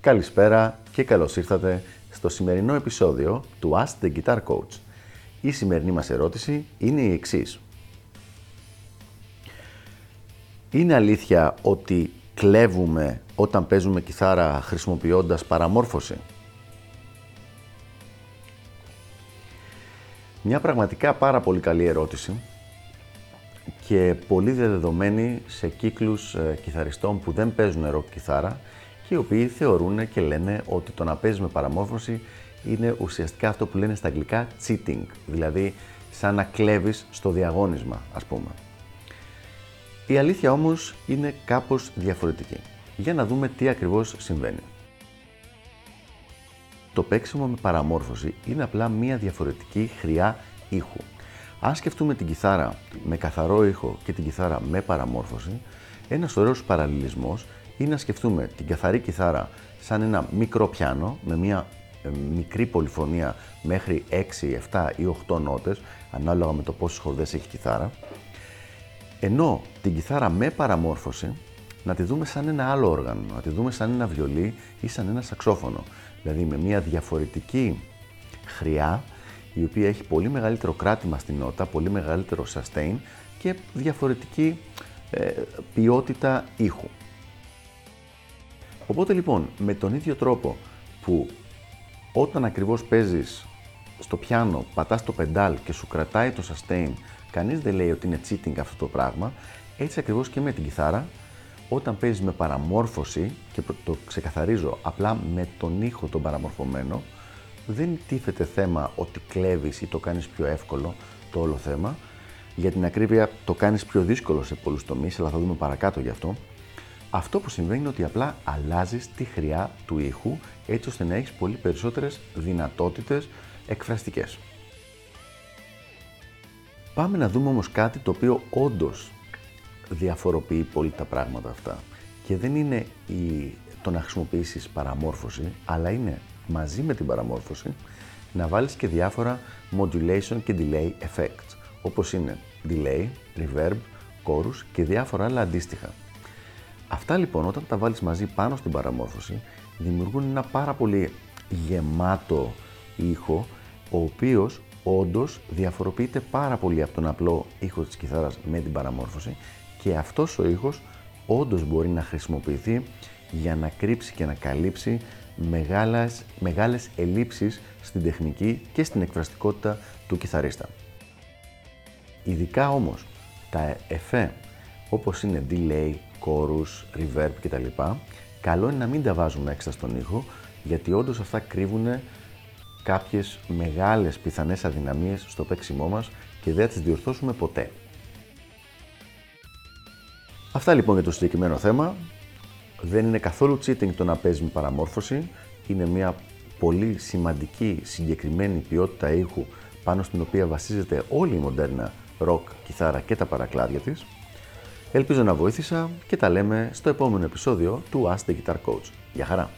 Καλησπέρα και καλώς ήρθατε στο σημερινό επεισόδιο του Ask the Guitar Coach. Η σημερινή μας ερώτηση είναι η εξής. Είναι αλήθεια ότι κλέβουμε όταν παίζουμε κιθάρα χρησιμοποιώντας παραμόρφωση; Μια πραγματικά πάρα πολύ καλή ερώτηση και πολύ διαδεδομένη σε κύκλους ε, κιθαριστών που δεν παίζουν ροκ κιθάρα και οι οποίοι θεωρούν και λένε ότι το να παίζεις με παραμόρφωση είναι ουσιαστικά αυτό που λένε στα αγγλικά cheating, δηλαδή σαν να κλέβεις στο διαγώνισμα, ας πούμε. Η αλήθεια όμως είναι κάπως διαφορετική. Για να δούμε τι ακριβώς συμβαίνει. Το παίξιμο με παραμόρφωση είναι απλά μία διαφορετική χρειά ήχου. Αν σκεφτούμε την κιθάρα με καθαρό ήχο και την κιθάρα με παραμόρφωση, ένας ωραίος παραλληλισμός είναι να σκεφτούμε την καθαρή κιθάρα σαν ένα μικρό πιάνο με μια ε, μικρή πολυφωνία μέχρι 6, 7 ή 8 νότες, ανάλογα με το πόσες χορδές έχει η κιθάρα, ενώ την κιθάρα με παραμόρφωση να τη δούμε σαν ένα άλλο όργανο, να τη δούμε σαν ένα βιολί ή σαν ένα σαξόφωνο. Δηλαδή με μια διαφορετική χρειά, η οποία έχει πολύ μεγαλύτερο κράτημα στην νότα, πολύ μεγαλύτερο sustain και διαφορετική ε, ποιότητα ήχου. Οπότε λοιπόν, με τον ίδιο τρόπο που όταν ακριβώς παίζεις στο πιάνο, πατάς το πεντάλ και σου κρατάει το sustain, κανείς δεν λέει ότι είναι cheating αυτό το πράγμα, έτσι ακριβώς και με την κιθάρα, όταν παίζεις με παραμόρφωση, και το ξεκαθαρίζω απλά με τον ήχο τον παραμορφωμένο, δεν τίθεται θέμα ότι κλέβεις ή το κάνεις πιο εύκολο το όλο θέμα. Για την ακρίβεια το κάνεις πιο δύσκολο σε πολλούς τομείς, αλλά θα δούμε παρακάτω γι' αυτό. Αυτό που συμβαίνει είναι ότι απλά αλλάζεις τη χρειά του ήχου έτσι ώστε να έχεις πολύ περισσότερες δυνατότητες εκφραστικές. Πάμε να δούμε όμως κάτι το οποίο όντως διαφοροποιεί πολύ τα πράγματα αυτά. Και δεν είναι η, το να χρησιμοποιήσεις παραμόρφωση, αλλά είναι μαζί με την παραμόρφωση να βάλεις και διάφορα modulation και delay effects, όπως είναι delay, reverb, chorus και διάφορα άλλα αντίστοιχα. Αυτά λοιπόν όταν τα βάλεις μαζί πάνω στην παραμόρφωση δημιουργούν ένα πάρα πολύ γεμάτο ήχο ο οποίος όντως διαφοροποιείται πάρα πολύ από τον απλό ήχο της κιθάρας με την παραμόρφωση και αυτός ο ήχος όντως μπορεί να χρησιμοποιηθεί για να κρύψει και να καλύψει μεγάλες, μεγάλες ελλείψεις στην τεχνική και στην εκφραστικότητα του κιθαρίστα. Ειδικά όμως τα εφέ όπως είναι delay, chorus, reverb κτλ. Καλό είναι να μην τα βάζουμε έξω στον ήχο γιατί όντως αυτά κρύβουν κάποιες μεγάλες πιθανές αδυναμίες στο παίξιμό μας και δεν θα τις διορθώσουμε ποτέ. Αυτά λοιπόν για το συγκεκριμένο θέμα. Δεν είναι καθόλου cheating το να παίζει με παραμόρφωση. Είναι μια πολύ σημαντική συγκεκριμένη ποιότητα ήχου πάνω στην οποία βασίζεται όλη η μοντέρνα rock, κιθάρα και τα παρακλάδια της. Ελπίζω να βοήθησα και τα λέμε στο επόμενο επεισόδιο του Ask the Guitar Coach. Γεια χαρά!